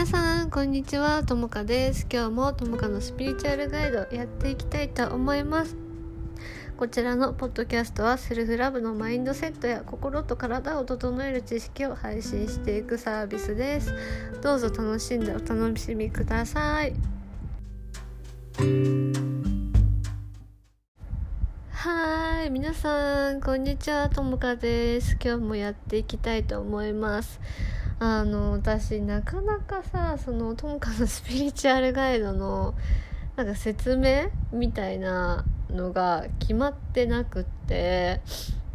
皆さんこんにちは。ともかです。今日もともかのスピリチュアルガイドやっていきたいと思います。こちらのポッドキャストはセルフラブのマインドセットや心と体を整える知識を配信していくサービスです。どうぞ楽しんでお楽しみください。はい。皆さんこんにちは。ともかです。今日もやっていきたいと思います。あの私なかなかさそのともかのスピリチュアルガイドのなんか説明みたいなのが決まってなくって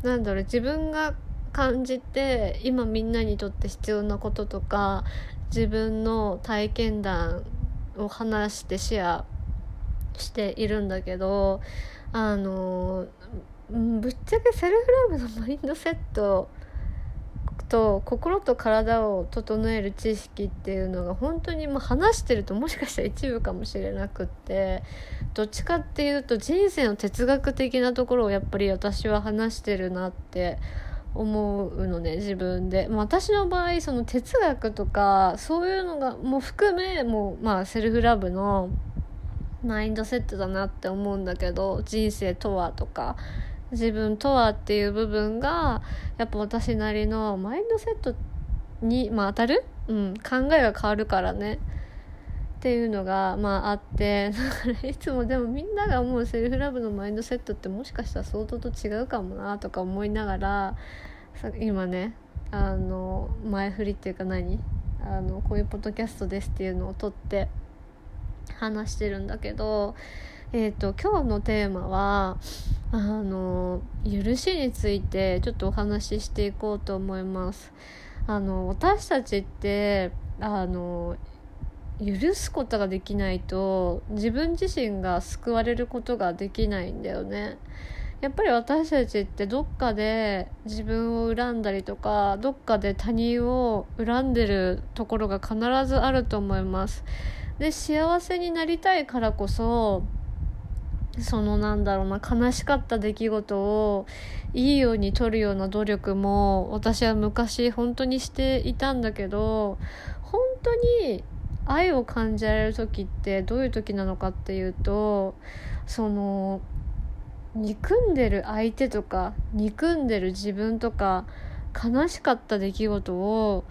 なんだろう自分が感じて今みんなにとって必要なこととか自分の体験談を話してシェアしているんだけどあのぶっちゃけセルフラブのマインドセットと心と体を整える知識っていうのが本当にもう話してるともしかしたら一部かもしれなくってどっちかっていうと人生の哲学的なところをやっぱり私は話してるなって思うのね自分で、ま、私の場合その哲学とかそういうのがもう含めもうまあセルフラブのマインドセットだなって思うんだけど人生とはとか。自分とはっていう部分がやっぱ私なりのマインドセットに、まあ、当たる、うん、考えが変わるからね。っていうのが、まあ、あって。だからいつもでもみんなが思うセルフラブのマインドセットってもしかしたら相当と違うかもなとか思いながら今ねあの前振りっていうか何？あのこういうポッドキャストですっていうのを撮って話してるんだけどえーと、今日のテーマはあの許しについてちょっとお話ししていこうと思います。あの私たちってあの許すことができないと自分自身が救われることができないんだよね。やっぱり私たちってどっかで自分を恨んだりとかどっかで他人を恨んでるところが必ずあると思います。で幸せになりたいからこそそのなんだろうな悲しかった出来事をいいように取るような努力も私は昔本当にしていたんだけど本当に愛を感じられる時ってどういう時なのかっていうとその憎んでる相手とか憎んでる自分とか悲しかった出来事を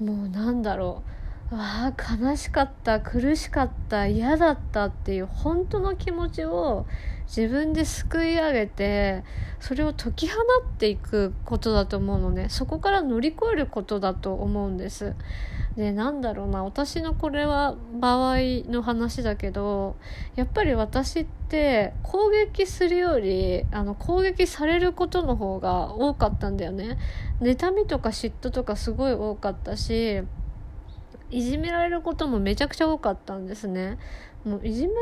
もうなんだろう。わあ悲しかった苦しかった嫌だったっていう本当の気持ちを自分ですくい上げてそれを解き放っていくことだと思うのね。そこから乗り越えることだと思うんです。でなんだろうな私のこれは場合の話だけどやっぱり私って攻撃するよりあの攻撃されることの方が多かったんだよね。妬みとか嫉妬とかすごい多かったしいじめられることもめちゃくちゃ多かったんですね。もういじめ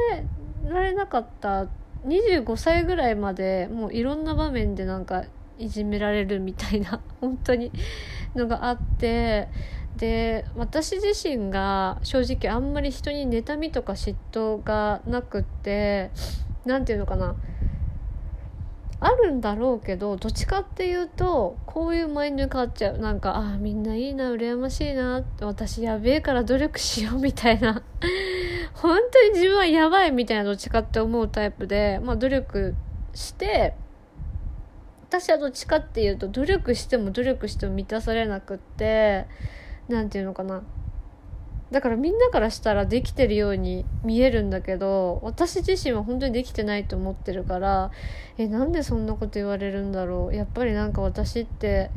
られなかった25歳ぐらいまでもういろんな場面でなんかいじめられるみたいな 本当にのがあってで私自身が正直あんまり人に妬みとか嫉妬がなくって何て言うのかな。あるんだろうけどどっちかっていうとこういうマインドに変わっちゃう。なんかあみんないいな羨ましいな私やべえから努力しようみたいな。本当に自分はやばいみたいなどっちかって思うタイプでまあ努力して私はどっちかっていうと努力しても努力しても満たされなくって何て言うのかな。だからみんなからしたらできてるように見えるんだけど私自身は本当にできてないと思ってるからえなんでそんなこと言われるんだろう。やっぱりなんか私って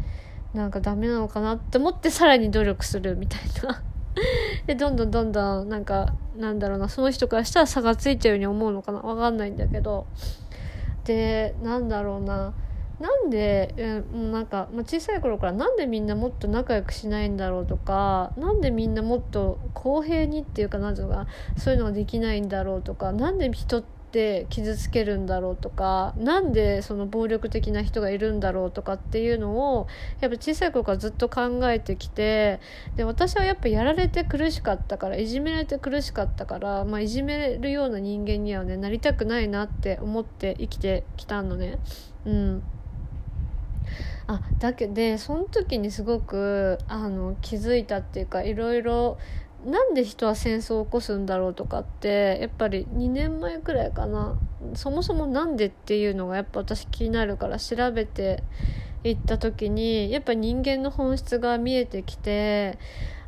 なんかダメなのかなって思ってさらに努力するみたいな。でどんどんどんどんなんかなんだろうなその人からしたら差がついちゃうように思うのかな。わかんないんだけど。でなんだろうな。なんで、えー、なんか、まあ、小さい頃からなんでみんなもっと仲良くしないんだろうとかなんでみんなもっと公平にっていうかなんていうのかそういうのができないんだろうとかなんで人って傷つけるんだろうとかなんでその暴力的な人がいるんだろうとかっていうのをやっぱ小さい頃からずっと考えてきてで私はやっぱやられて苦しかったからいじめられて苦しかったから、まあ、いじめるような人間にはねなりたくないなって思って生きてきたのね。うんあだけでその時にすごくあの気づいたっていうかいろいろなんで人は戦争を起こすんだろうとかってやっぱり2年前くらいかな。そもそもなんでっていうのがやっぱ私気になるから調べていった時にやっぱ人間の本質が見えてきて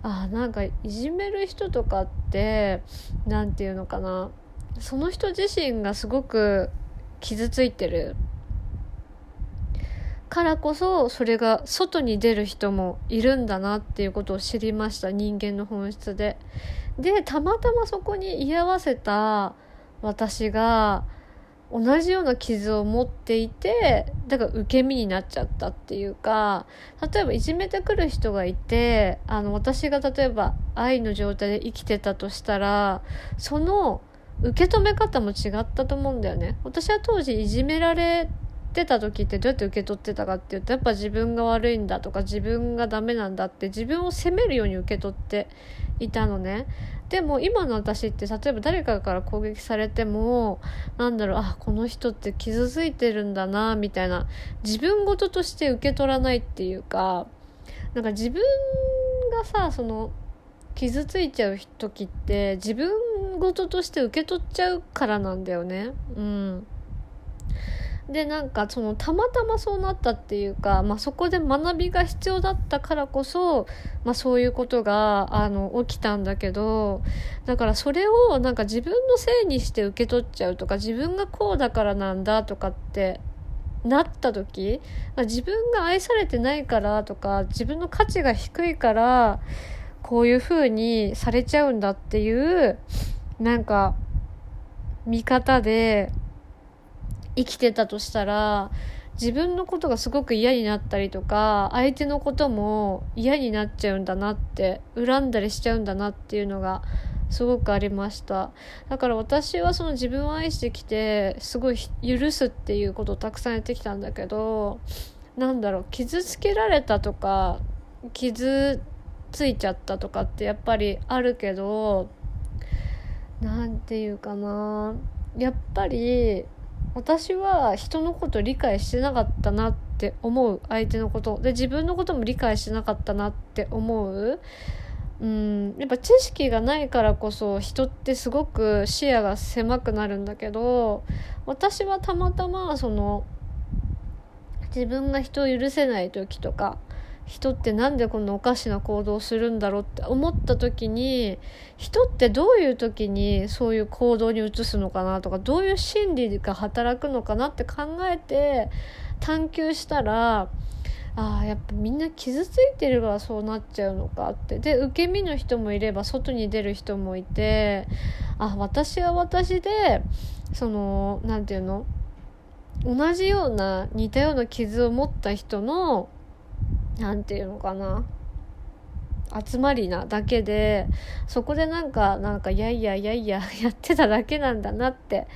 あなんかいじめる人とかって何て言うのかな。その人自身がすごく傷ついてる。からこそそれが外に出る人もいるんだなっていうことを知りました人間の本質で。でたまたまそこに居合わせた私が同じような傷を持っていてだから受け身になっちゃったっていうか例えばいじめてくる人がいてあの私が例えば愛の状態で生きてたとしたらその受け止め方も違ったと思うんだよね私は当時いじめられてた時ってどうやって受け取ってたかっていうとやっぱ自分が悪いんだとか自分がダメなんだって自分を責めるように受け取っていたのね。でも今の私って例えば誰かから攻撃されてもなんだろうあこの人って傷ついてるんだなみたいな自分事として受け取らないっていうかなんか自分がさその傷ついちゃう時って自分事として受け取っちゃうからなんだよね。うん。でなんかそのたまたまそうなったっていうか、まあ、そこで学びが必要だったからこそ、まあ、そういうことがあの起きたんだけどだからそれをなんか自分のせいにして受け取っちゃうとか自分がこうだからなんだとかってなった時、まあ、自分が愛されてないからとか自分の価値が低いからこういう風にされちゃうんだっていうなんか見方で生きてたとしたら自分のことがすごく嫌になったりとか相手のことも嫌になっちゃうんだなって恨んだりしちゃうんだなっていうのがすごくありました。だから私はその自分を愛してきてすごい許すっていうことをたくさんやってきたんだけどなんだろう傷つけられたとか傷ついちゃったとかってやっぱりあるけど何て言うかなやっぱり私は人のこと理解してなかったなって思う相手のこと。で自分のことも理解してなかったなって思う。うん。やっぱ知識がないからこそ人ってすごく視野が狭くなるんだけど私はたまたまその自分が人を許せない時とか人ってなんでこんなおかしな行動をするんだろうって思った時に人ってどういう時にそういう行動に移すのかなとかどういう心理が働くのかなって考えて探求したらああやっぱみんな傷ついてるからそうなっちゃうのかって。で受け身の人もいれば外に出る人もいてあ私は私でその何て言うの同じような似たような傷を持った人の何て言うのかな集まりなだけでそこでなんかなんかいやいやいやいややってただけなんだなって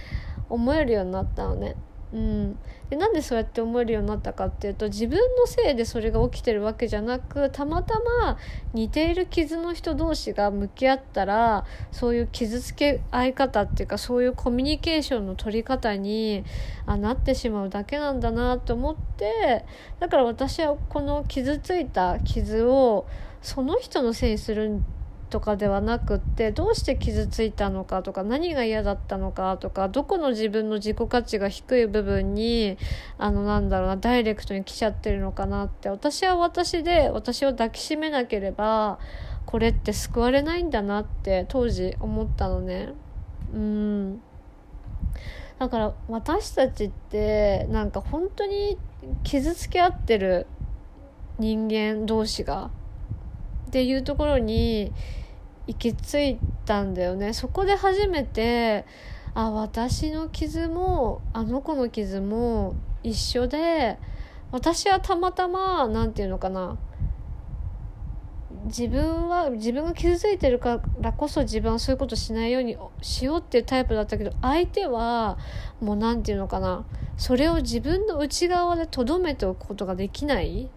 思えるようになったのね。うん、でなんでそうやって思えるようになったかっていうと自分のせいでそれが起きてるわけじゃなくたまたま似ている傷の人同士が向き合ったらそういう傷つけ合い方っていうかそういうコミュニケーションの取り方にあなってしまうだけなんだなと思ってだから私はこの傷ついた傷をその人のせいにするんとかではなくってどうして傷ついたのかとか何が嫌だったのかとかどこの自分の自己価値が低い部分にあのなんだろうなダイレクトに来ちゃってるのかなって私は私で私を抱きしめなければこれって救われないんだなって当時思ったのね。うん。だから私たちってなんか本当に傷つけ合ってる人間同士がっていうところに行き着いたんだよね。そこで初めてあ私の傷もあの子の傷も一緒で私はたまたま何て言うのかな。自分は自分が傷ついてるからこそ自分はそういうことしないようにしようっていうタイプだったけど相手はもう何て言うのかな。それを自分の内側でとどめておくことができない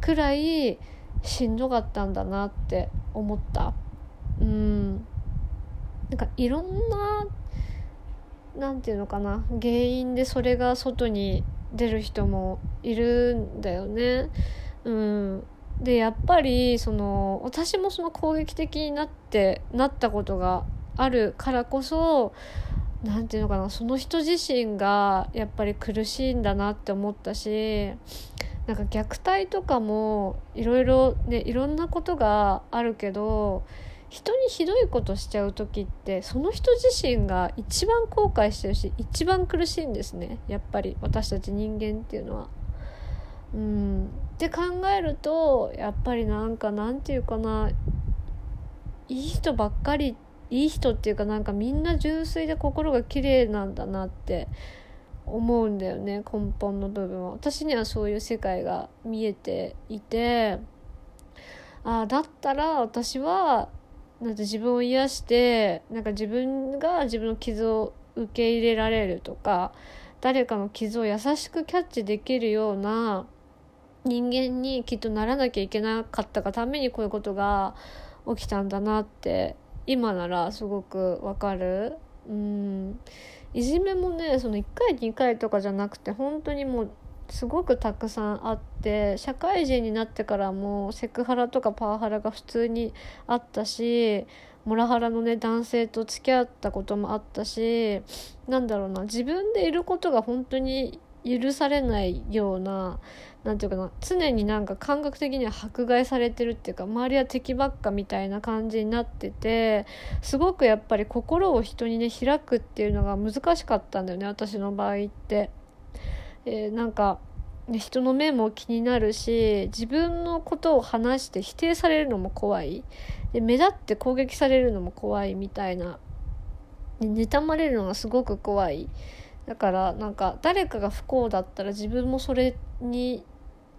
くらいしんどかったんだなって思った。うん。なんかいろんな何て言うのかな原因でそれが外に出る人もいるんだよね。うん。でやっぱりその私もその攻撃的になってなったことがあるからこそ何て言うのかなその人自身がやっぱり苦しいんだなって思ったしなんか虐待とかもいろいろねいろんなことがあるけど人にひどいことしちゃう時ってその人自身が一番後悔してるし一番苦しいんですね。やっぱり私たち人間っていうのは。うん。って考えるとやっぱりなんかなんていうかな。いい人ばっかりいい人っていうかなんかみんな純粋で心が綺麗なんだなって思うんだよね。根本の部分は。私にはそういう世界が見えていて。ああだったら私はなんて自分を癒してなんか自分が自分の傷を受け入れられるとか誰かの傷を優しくキャッチできるような人間にきっとならなきゃいけなかったがためにこういうことが起きたんだなって今ならすごくわかる。うんいじめもねその1回2回とかじゃなくて本当にもうすごくたくさんあって社会人になってからもセクハラとかパワハラが普通にあったしモラハラのね男性と付き合ったこともあったしなんだろうな自分でいることが本当に許されないような何て言うかな常になんか感覚的には迫害されてるっていうか周りは敵ばっかみたいな感じになっててすごくやっぱり心を人にね開くっていうのが難しかったんだよね私の場合って。えー、なんか人の目も気になるし自分のことを話して否定されるのも怖い。で目立って攻撃されるのも怖いみたいな妬まれるのがすごく怖い。だからなんか誰かが不幸だったら自分もそれに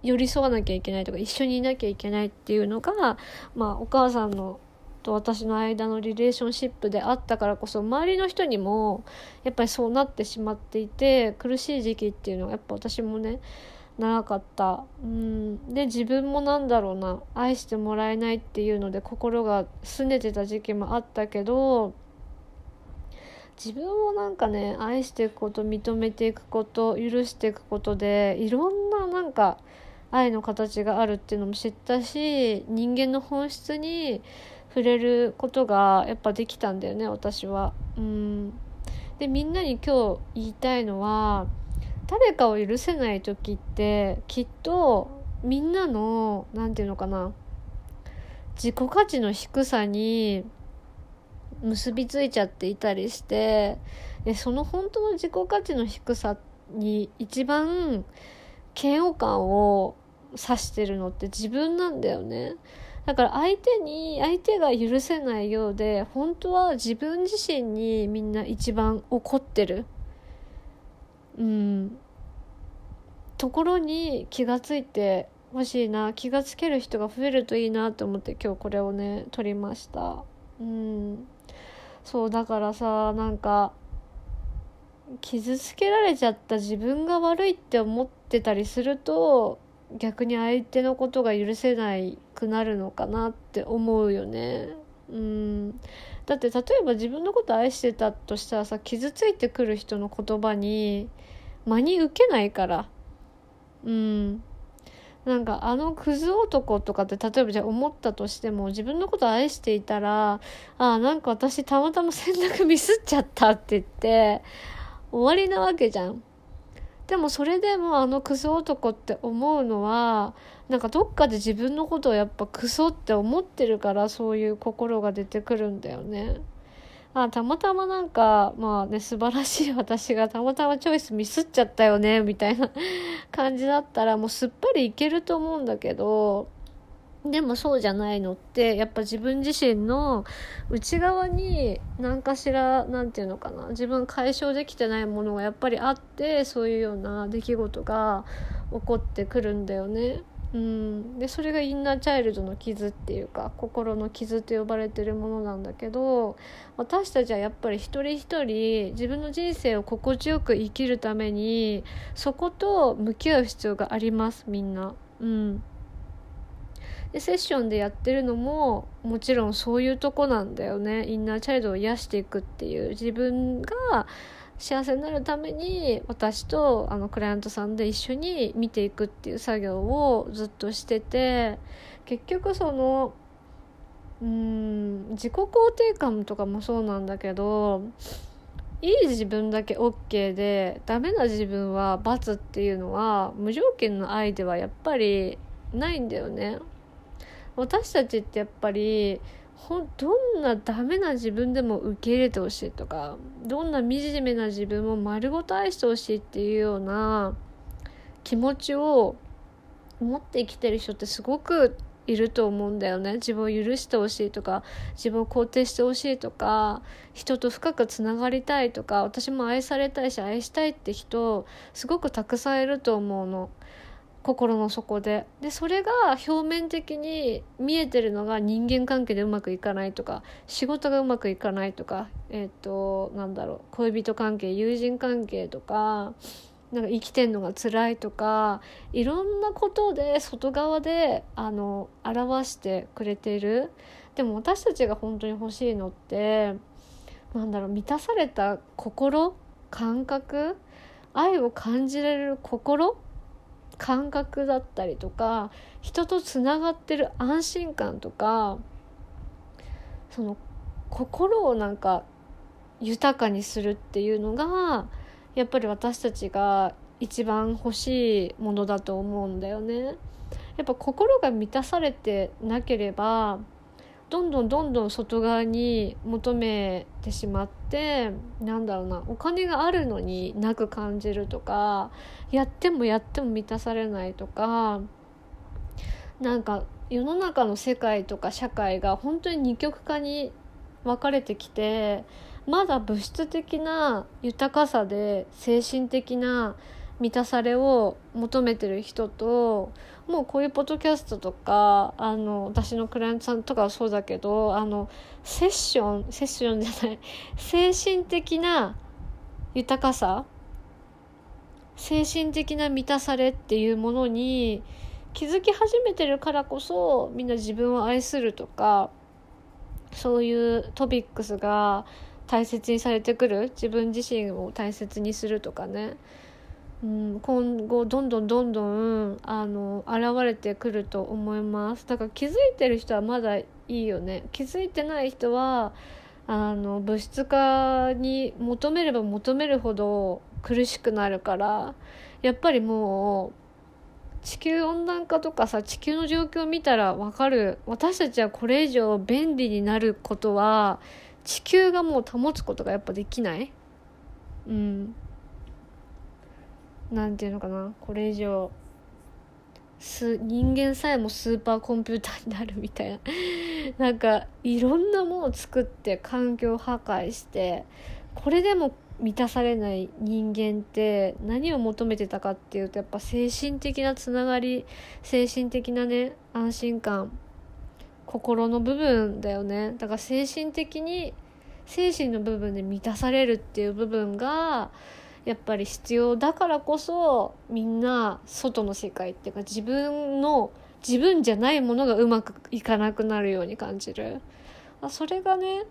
寄り添わなきゃいけないとか一緒にいなきゃいけないっていうのがまあお母さんのと私の間のリレーションシップであったからこそ周りの人にもやっぱりそうなってしまっていて苦しい時期っていうのはやっぱ私もね長かった。うん。で自分もなんだろうな愛してもらえないっていうので心が拗ねてた時期もあったけど自分をなんかね愛していくこと認めていくこと許していくことでいろんななんか愛の形があるっていうのも知ったし人間の本質に触れることがやっぱできたんだよね私は。うんでみんなに今日言いたいのは誰かを許せない時ってきっとみんなの何て言うのかな自己価値の低さに結びついちゃっていたりしてでその本当の自己価値の低さに一番嫌悪感を指してるのって自分なんだよね。だから相手に相手が許せないようで本当は自分自身にみんな一番怒ってる。うん。ところに気がついてほしいな。気がつける人が増えるといいなと思って今日これをね撮りました。うん。そうだからさなんか傷つけられちゃった自分が悪いって思ってたりすると逆に相手のことが許せないくなるのかなって思うよね。うん、だって例えば自分のこと愛してたとしたらさ傷ついてくる人の言葉に真に受けないから。うん。なんかあのクズ男とかって例えばじゃあ思ったとしても自分のこと愛していたらああなんか私たまたま選択ミスっちゃったって言って終わりなわけじゃん。でもそれでもあのクソ男って思うのはなんかどっかで自分のことをやっぱクソって思ってるからそういう心が出てくるんだよね。あたまたまなんかまあね素晴らしい私がたまたまチョイスミスっちゃったよねみたいな感じだったらもうすっぱりいけると思うんだけどでもそうじゃないのってやっぱ自分自身の内側に何かしら何て言うのかな自分解消できてないものがやっぱりあってそういうような出来事が起こってくるんだよね。うん、でそれがインナーチャイルドの傷っていうか心の傷と呼ばれてるものなんだけど私たちはやっぱり一人一人自分の人生を心地よく生きるためにそこと向き合う必要がありますみんな。うんでセッションでやってるのももちろんそういうとこなんだよねインナーチャイルドを癒していくっていう自分が幸せになるために私とあのクライアントさんで一緒に見ていくっていう作業をずっとしてて結局そのうん自己肯定感とかもそうなんだけどいい自分だけ OK でダメな自分は罰っていうのは無条件の愛ではやっぱりないんだよね。私たちってやっぱりほどんなダメな自分でも受け入れてほしいとかどんな惨めな自分も丸ごと愛してほしいっていうような気持ちを持って生きてる人ってすごくいると思うんだよね自分を許してほしいとか自分を肯定してほしいとか人と深くつながりたいとか私も愛されたいし愛したいって人すごくたくさんいると思うの。心の底で。でそれが表面的に見えてるのが人間関係でうまくいかないとか仕事がうまくいかないとかえっ、ー、となんだろう恋人関係友人関係とかなんか生きてんのが辛いとかいろんなことで外側であの表してくれている。でも私たちが本当に欲しいのってなんだろう満たされた心感覚愛を感じられる心感覚だったりとか人とつながってる安心感とかその心をなんか豊かにするっていうのがやっぱり私たちが一番欲しいものだと思うんだよね。やっぱ心が満たされてなければどんどんどんどん外側に求めてしまってなんだろうなお金があるのになく感じるとかやってもやっても満たされないとかなんか世の中の世界とか社会が本当に二極化に分かれてきてまだ物質的な豊かさで精神的な満たされを求めてる人ともうこういうポッドキャストとかあの私のクライアントさんとかはそうだけどあのセッションセッションじゃない精神的な豊かさ精神的な満たされっていうものに気づき始めてるからこそみんな自分を愛するとかそういうトピックスが大切にされてくる。自分自身を大切にするとかね。うん、今後どんどんどんどんあの現れてくると思います。だから気づいてる人はまだいいよね。気づいてない人はあの物質化に求めれば求めるほど苦しくなるからやっぱりもう地球温暖化とかさ地球の状況を見たら分かる。私たちはこれ以上便利になることは地球がもう保つことがやっぱできない。うん。何て言うのかな？これ以上す人間さえもスーパーコンピューターになるみたいな。なんかいろんなものを作って環境破壊してこれでも満たされない人間って何を求めてたかっていうとやっぱ精神的なつながり精神的なね安心感心の部分だよね。だから精神的に精神の部分で満たされるっていう部分がやっぱり必要だからこそみんな外の世界っていうか自分の自分じゃないものがうまくいかなくなるように感じる。それがね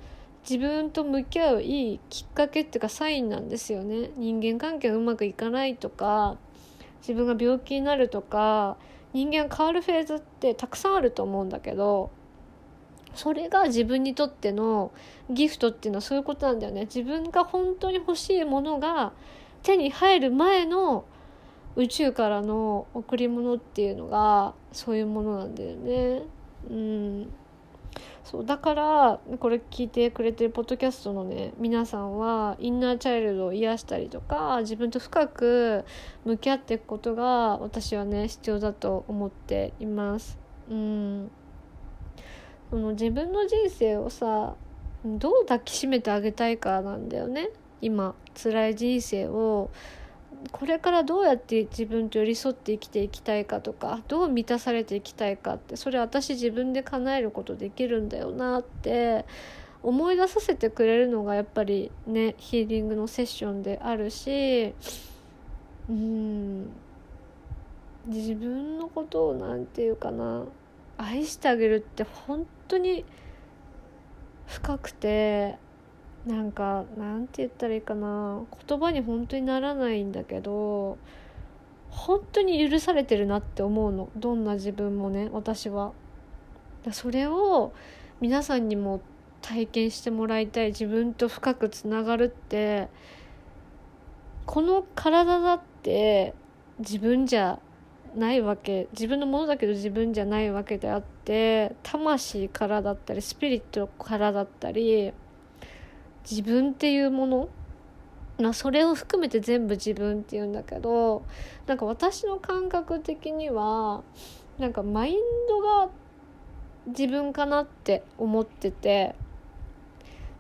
自分と向き合ういいきっかけっていうかサインなんですよね。人間関係がうまくいかないとか自分が病気になるとか人間変わるフェーズってたくさんあると思うんだけどそれが自分にとってのギフトっていうのはそういうことなんだよね自分が本当に欲しいものが手に入る前の宇宙からの贈り物っていうのがそういうものなんだよね。うん、そうだからこれ聞いてくれてるポッドキャストのね皆さんはインナーチャイルドを癒したりとか自分と深く向き合っていくことが私はね必要だと思っています。うんその自分の人生をさどう抱きしめてあげたいかなんだよね。今辛い人生をこれからどうやって自分と寄り添って生きていきたいかとかどう満たされていきたいかってそれ私自分で叶えることできるんだよなって思い出させてくれるのがやっぱりねヒーリングのセッションであるしうん自分のことを何て言うかな愛してあげるって本当に深くてなんかなんて言ったらいいかな。言葉に本当にならないんだけど本当に許されてるなって思うの。どんな自分もね私は。それを皆さんにも体験してもらいたい。自分と深くつながるってこの体だって自分じゃないわけ自分のものだけど自分じゃないわけであって魂からだったりスピリットからだったり自分っていうものまあ、それを含めて全部自分っていうんだけどなんか私の感覚的にはなんかマインドが自分かなって思ってて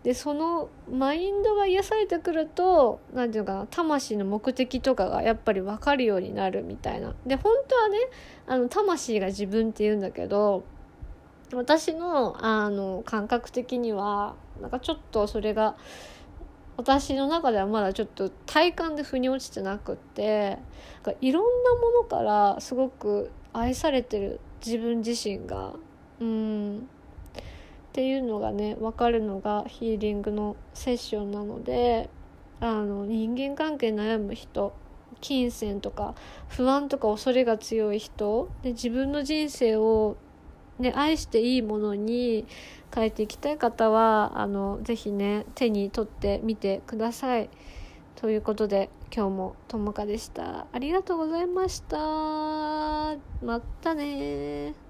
でそのマインドが癒されてくると何て言うかな魂の目的とかがやっぱり分かるようになるみたいな。で本当はねあの魂が自分って言うんだけど私のあの感覚的にはなんかちょっとそれが私の中ではまだちょっと体感で腑に落ちてなくっていろんなものからすごく愛されてる自分自身がうんっていうのがね分かるのがヒーリングのセッションなのであの人間関係悩む人金銭とか不安とか恐れが強い人で自分の人生を、ね、愛していいものに変えていきたい方はあのぜひね手に取ってみてください。ということで今日もともかでした。ありがとうございました。またね